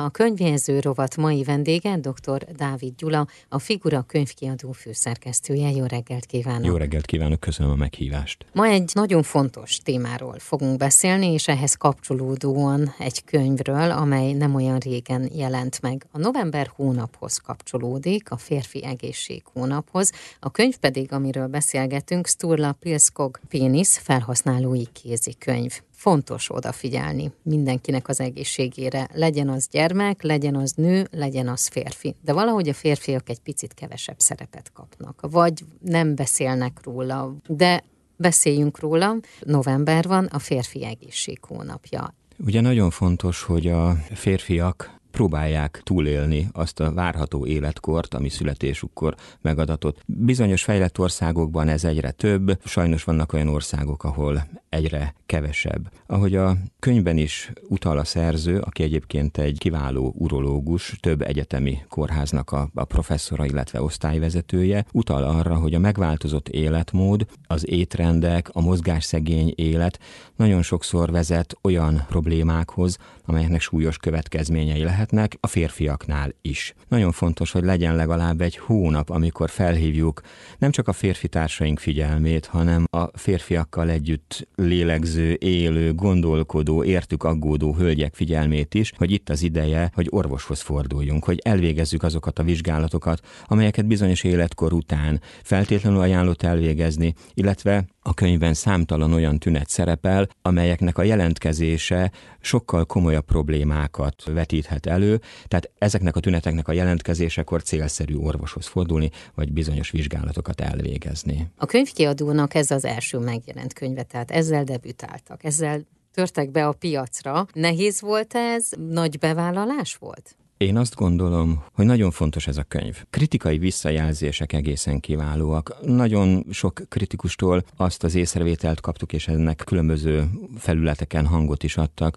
A könyvjelző rovat mai vendége dr. Dávid Gyula, a Figura könyvkiadó főszerkesztője. Jó reggelt kívánok! Jó reggelt kívánok, köszönöm a meghívást. Ma egy nagyon fontos témáról fogunk beszélni, és ehhez kapcsolódóan egy könyvről, amely nem olyan régen jelent meg. A november hónaphoz kapcsolódik, a férfi egészség hónaphoz. A könyv pedig, amiről beszélgetünk, Sturla Pilskog Pénisz felhasználói kézikönyv fontos odafigyelni mindenkinek az egészségére. Legyen az gyermek, legyen az nő, legyen az férfi. De valahogy a férfiak egy picit kevesebb szerepet kapnak, vagy nem beszélnek róla, de beszéljünk róla. November van, a férfi egészség hónapja. Ugye nagyon fontos, hogy a férfiak próbálják túlélni azt a várható életkort, ami születésükkor megadatott. Bizonyos fejlett országokban ez egyre több, sajnos vannak olyan országok, ahol egyre kevesebb. Ahogy a könyvben is utal a szerző, aki egyébként egy kiváló urológus, több egyetemi kórháznak a, a professzora, illetve osztályvezetője, utal arra, hogy a megváltozott életmód, az étrendek, a mozgásszegény élet nagyon sokszor vezet olyan problémákhoz, amelyeknek súlyos következményei lehetnek a férfiaknál is. Nagyon fontos, hogy legyen legalább egy hónap, amikor felhívjuk nem csak a férfi társaink figyelmét, hanem a férfiakkal együtt lélegző, élő, gondolkodó, értük aggódó hölgyek figyelmét is, hogy itt az ideje, hogy orvoshoz forduljunk, hogy elvégezzük azokat a vizsgálatokat, amelyeket bizonyos életkor után feltétlenül ajánlott elvégezni, illetve a könyvben számtalan olyan tünet szerepel, amelyeknek a jelentkezése sokkal komolyabb problémákat vetíthet elő, tehát ezeknek a tüneteknek a jelentkezésekor célszerű orvoshoz fordulni, vagy bizonyos vizsgálatokat elvégezni. A könyvkiadónak ez az első megjelent könyve, tehát ezzel debütáltak, ezzel törtek be a piacra. Nehéz volt ez? Nagy bevállalás volt? Én azt gondolom, hogy nagyon fontos ez a könyv. Kritikai visszajelzések egészen kiválóak. Nagyon sok kritikustól azt az észrevételt kaptuk, és ennek különböző felületeken hangot is adtak,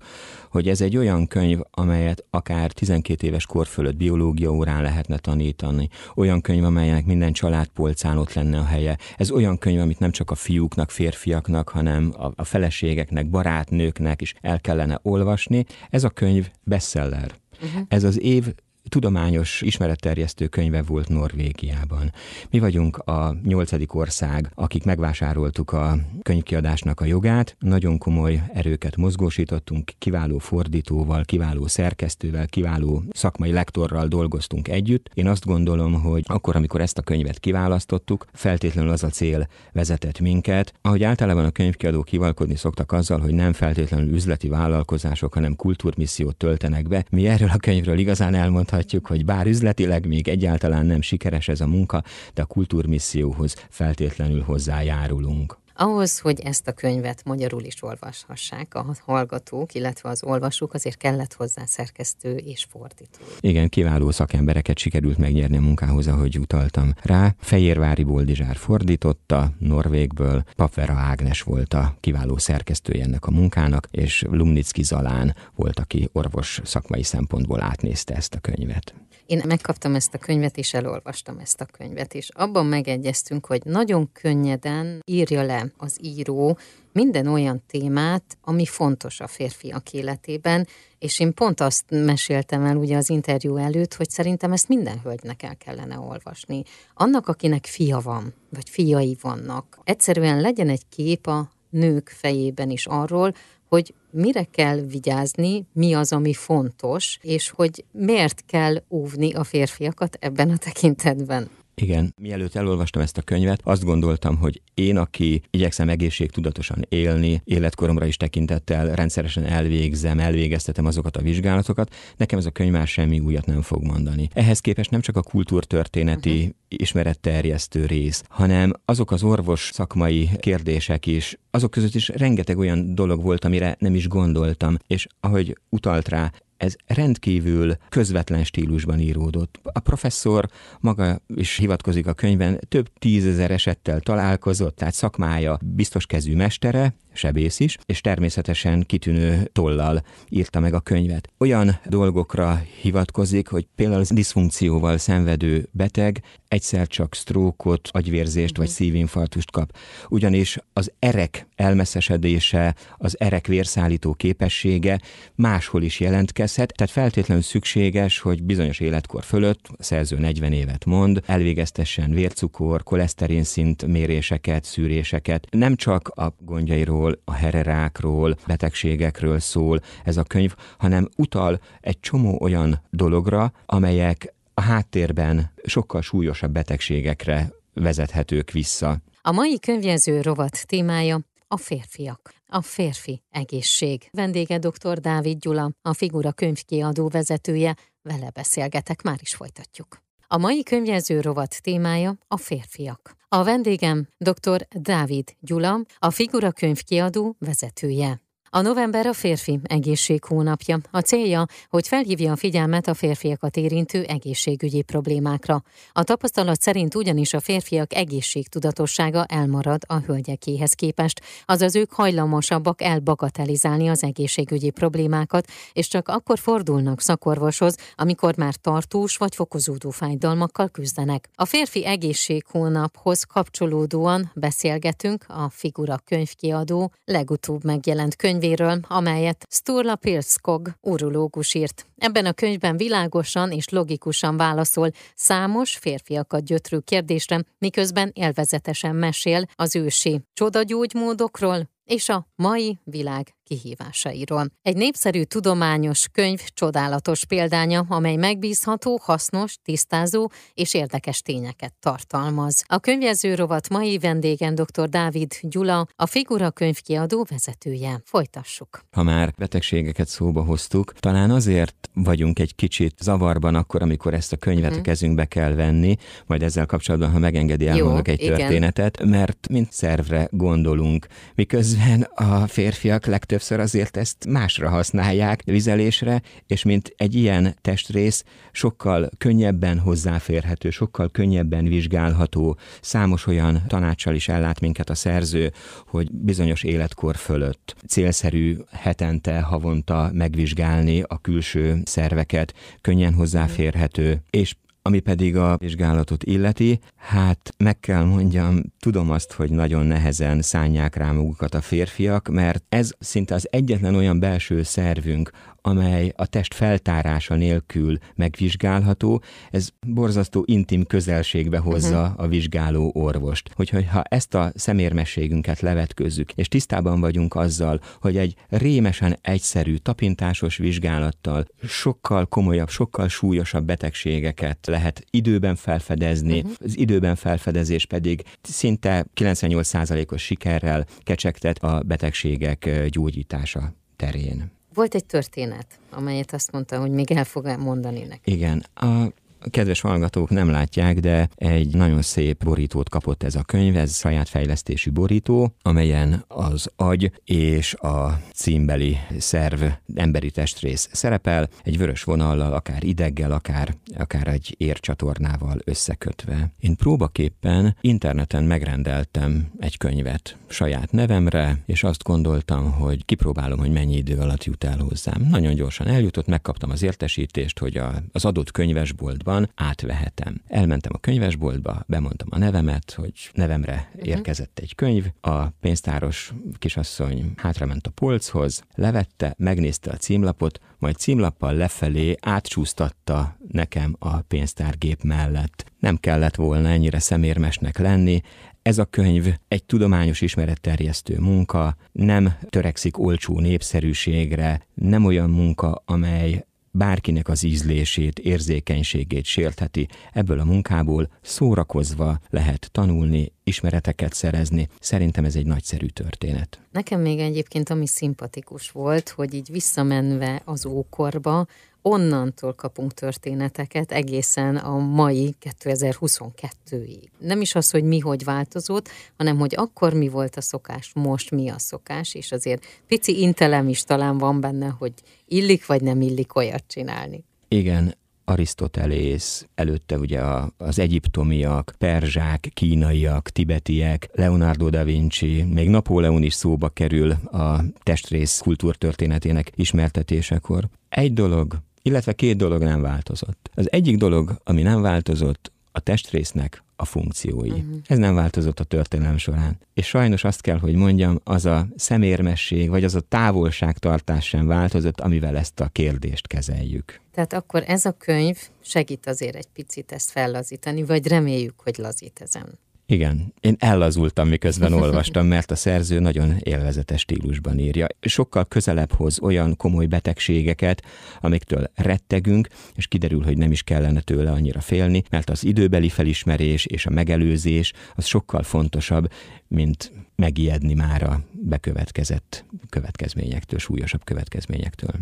hogy ez egy olyan könyv, amelyet akár 12 éves kor fölött biológia órán lehetne tanítani. Olyan könyv, amelynek minden családpolcán ott lenne a helye. Ez olyan könyv, amit nem csak a fiúknak, férfiaknak, hanem a feleségeknek, barátnőknek is el kellene olvasni. Ez a könyv bestseller. Uh-huh. Ez az év tudományos ismeretterjesztő könyve volt Norvégiában. Mi vagyunk a nyolcadik ország, akik megvásároltuk a könyvkiadásnak a jogát, nagyon komoly erőket mozgósítottunk, kiváló fordítóval, kiváló szerkesztővel, kiváló szakmai lektorral dolgoztunk együtt. Én azt gondolom, hogy akkor, amikor ezt a könyvet kiválasztottuk, feltétlenül az a cél vezetett minket, ahogy általában a könyvkiadók hivalkodni szoktak azzal, hogy nem feltétlenül üzleti vállalkozások, hanem kultúrmissziót töltenek be. Mi erről a könyvről igazán elmondhatjuk, mondhatjuk, hogy bár üzletileg még egyáltalán nem sikeres ez a munka, de a kultúrmisszióhoz feltétlenül hozzájárulunk. Ahhoz, hogy ezt a könyvet magyarul is olvashassák a hallgatók, illetve az olvasók, azért kellett hozzá szerkesztő és fordító. Igen, kiváló szakembereket sikerült megnyerni a munkához, ahogy utaltam rá. Fejérvári Boldizsár fordította, Norvégből, Papvera Ágnes volt a kiváló szerkesztője ennek a munkának, és Lumnicki Zalán volt, aki orvos szakmai szempontból átnézte ezt a könyvet. Én megkaptam ezt a könyvet, és elolvastam ezt a könyvet, és abban megegyeztünk, hogy nagyon könnyeden írja le az író minden olyan témát, ami fontos a férfiak életében, és én pont azt meséltem el ugye az interjú előtt, hogy szerintem ezt minden hölgynek el kellene olvasni. Annak, akinek fia van, vagy fiai vannak, egyszerűen legyen egy kép a nők fejében is arról, hogy mire kell vigyázni, mi az, ami fontos, és hogy miért kell óvni a férfiakat ebben a tekintetben. Igen, mielőtt elolvastam ezt a könyvet, azt gondoltam, hogy én, aki igyekszem egészségtudatosan élni, életkoromra is tekintettel rendszeresen elvégzem, elvégeztetem azokat a vizsgálatokat, nekem ez a könyv már semmi újat nem fog mondani. Ehhez képest nem csak a kultúrtörténeti uh-huh. ismeretterjesztő rész, hanem azok az orvos szakmai kérdések is, azok között is rengeteg olyan dolog volt, amire nem is gondoltam, és ahogy utalt rá, ez rendkívül közvetlen stílusban íródott. A professzor maga is hivatkozik a könyvben, több tízezer esettel találkozott, tehát szakmája biztos kezű mestere, sebész is, és természetesen kitűnő tollal írta meg a könyvet. Olyan dolgokra hivatkozik, hogy például az diszfunkcióval szenvedő beteg egyszer csak sztrókot, agyvérzést vagy mhm. szívinfarktust kap. Ugyanis az erek elmeszesedése, az erek vérszállító képessége máshol is jelentkezhet, tehát feltétlenül szükséges, hogy bizonyos életkor fölött, a szerző 40 évet mond, elvégeztessen vércukor, koleszterin szint méréseket, szűréseket. Nem csak a gondjairól, a hererákról, betegségekről szól ez a könyv, hanem utal egy csomó olyan dologra, amelyek a háttérben sokkal súlyosabb betegségekre vezethetők vissza. A mai könyvjelző rovat témája a férfiak. A férfi egészség. Vendége dr. Dávid Gyula, a Figura könyvkiadó vezetője, vele beszélgetek, már is folytatjuk. A mai könyvjelző rovat témája a férfiak. A vendégem dr. Dávid Gyula, a Figura könyvkiadó vezetője. A november a férfi egészség hónapja. A célja, hogy felhívja a figyelmet a férfiakat érintő egészségügyi problémákra. A tapasztalat szerint ugyanis a férfiak egészségtudatossága elmarad a hölgyekéhez képest, azaz ők hajlamosabbak elbagatelizálni az egészségügyi problémákat, és csak akkor fordulnak szakorvoshoz, amikor már tartós vagy fokozódó fájdalmakkal küzdenek. A férfi egészség hónaphoz kapcsolódóan beszélgetünk a Figura könyvkiadó legutóbb megjelent könyv könyvéről, amelyet Sturla Pilskog urológus írt. Ebben a könyvben világosan és logikusan válaszol számos férfiakat gyötrő kérdésre, miközben élvezetesen mesél az ősi csodagyógymódokról és a mai világ kihívásairól. Egy népszerű tudományos könyv csodálatos példánya, amely megbízható, hasznos, tisztázó és érdekes tényeket tartalmaz. A könyvjelző rovat mai vendégen dr. Dávid Gyula, a Figura könyvkiadó vezetője. Folytassuk. Ha már betegségeket szóba hoztuk, talán azért vagyunk egy kicsit zavarban akkor, amikor ezt a könyvet uh-huh. a kezünkbe kell venni, majd ezzel kapcsolatban, ha megengedi, elmondok egy igen. történetet, mert mint szervre gondolunk, miközben a férfiak legtöbb legtöbbször azért ezt másra használják, vizelésre, és mint egy ilyen testrész sokkal könnyebben hozzáférhető, sokkal könnyebben vizsgálható, számos olyan tanácssal is ellát minket a szerző, hogy bizonyos életkor fölött célszerű hetente, havonta megvizsgálni a külső szerveket, könnyen hozzáférhető, és ami pedig a vizsgálatot illeti, hát meg kell mondjam, tudom azt, hogy nagyon nehezen szánják rá magukat a férfiak, mert ez szinte az egyetlen olyan belső szervünk, amely a test feltárása nélkül megvizsgálható, ez borzasztó intim közelségbe hozza uh-huh. a vizsgáló orvost. Hogyha ha ezt a szemérmességünket levetközzük, és tisztában vagyunk azzal, hogy egy rémesen egyszerű, tapintásos vizsgálattal sokkal komolyabb, sokkal súlyosabb betegségeket lehet időben felfedezni, uh-huh. az időben felfedezés pedig szinte 98%-os sikerrel kecsegtet a betegségek gyógyítása terén. Volt egy történet, amelyet azt mondta, hogy még el fog mondani neki. Igen. A kedves hallgatók nem látják, de egy nagyon szép borítót kapott ez a könyv, ez saját fejlesztésű borító, amelyen az agy és a címbeli szerv emberi testrész szerepel, egy vörös vonallal, akár ideggel, akár, akár egy ércsatornával összekötve. Én próbaképpen interneten megrendeltem egy könyvet saját nevemre, és azt gondoltam, hogy kipróbálom, hogy mennyi idő alatt jut el hozzám. Nagyon gyorsan eljutott, megkaptam az értesítést, hogy a, az adott könyvesboltban van, átvehetem. Elmentem a könyvesboltba, bemondtam a nevemet, hogy nevemre uh-huh. érkezett egy könyv, a pénztáros kisasszony hátrament a polchoz, levette, megnézte a címlapot, majd címlappal lefelé átcsúsztatta nekem a pénztárgép mellett. Nem kellett volna ennyire szemérmesnek lenni, ez a könyv egy tudományos ismeretterjesztő munka, nem törekszik olcsó népszerűségre, nem olyan munka, amely bárkinek az ízlését, érzékenységét sértheti. Ebből a munkából szórakozva lehet tanulni, ismereteket szerezni. Szerintem ez egy nagyszerű történet. Nekem még egyébként ami szimpatikus volt, hogy így visszamenve az ókorba, onnantól kapunk történeteket egészen a mai 2022-ig. Nem is az, hogy mi hogy változott, hanem hogy akkor mi volt a szokás, most mi a szokás, és azért pici intelem is talán van benne, hogy illik vagy nem illik olyat csinálni. Igen, Arisztotelész, előtte ugye az egyiptomiak, perzsák, kínaiak, tibetiek, Leonardo da Vinci, még Napóleon is szóba kerül a testrész kultúrtörténetének ismertetésekor. Egy dolog Illetve két dolog nem változott. Az egyik dolog, ami nem változott, a testrésznek a funkciói. Uh-huh. Ez nem változott a történelem során. És sajnos azt kell, hogy mondjam, az a szemérmesség, vagy az a távolságtartás sem változott, amivel ezt a kérdést kezeljük. Tehát akkor ez a könyv segít azért egy picit ezt fellazítani, vagy reméljük, hogy lazít ezen. Igen, én ellazultam, miközben olvastam, mert a szerző nagyon élvezetes stílusban írja. Sokkal közelebb hoz olyan komoly betegségeket, amiktől rettegünk, és kiderül, hogy nem is kellene tőle annyira félni, mert az időbeli felismerés és a megelőzés az sokkal fontosabb, mint megijedni már a bekövetkezett következményektől, súlyosabb következményektől.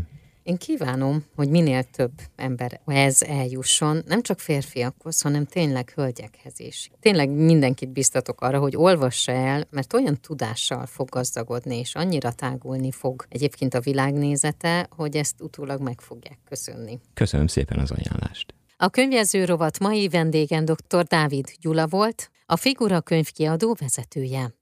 Én kívánom, hogy minél több ember ez eljusson, nem csak férfiakhoz, hanem tényleg hölgyekhez is. Tényleg mindenkit biztatok arra, hogy olvassa el, mert olyan tudással fog gazdagodni, és annyira tágulni fog egyébként a világnézete, hogy ezt utólag meg fogják köszönni. Köszönöm szépen az ajánlást. A könyvező rovat mai vendégen dr. Dávid Gyula volt, a Figura könyvkiadó vezetője.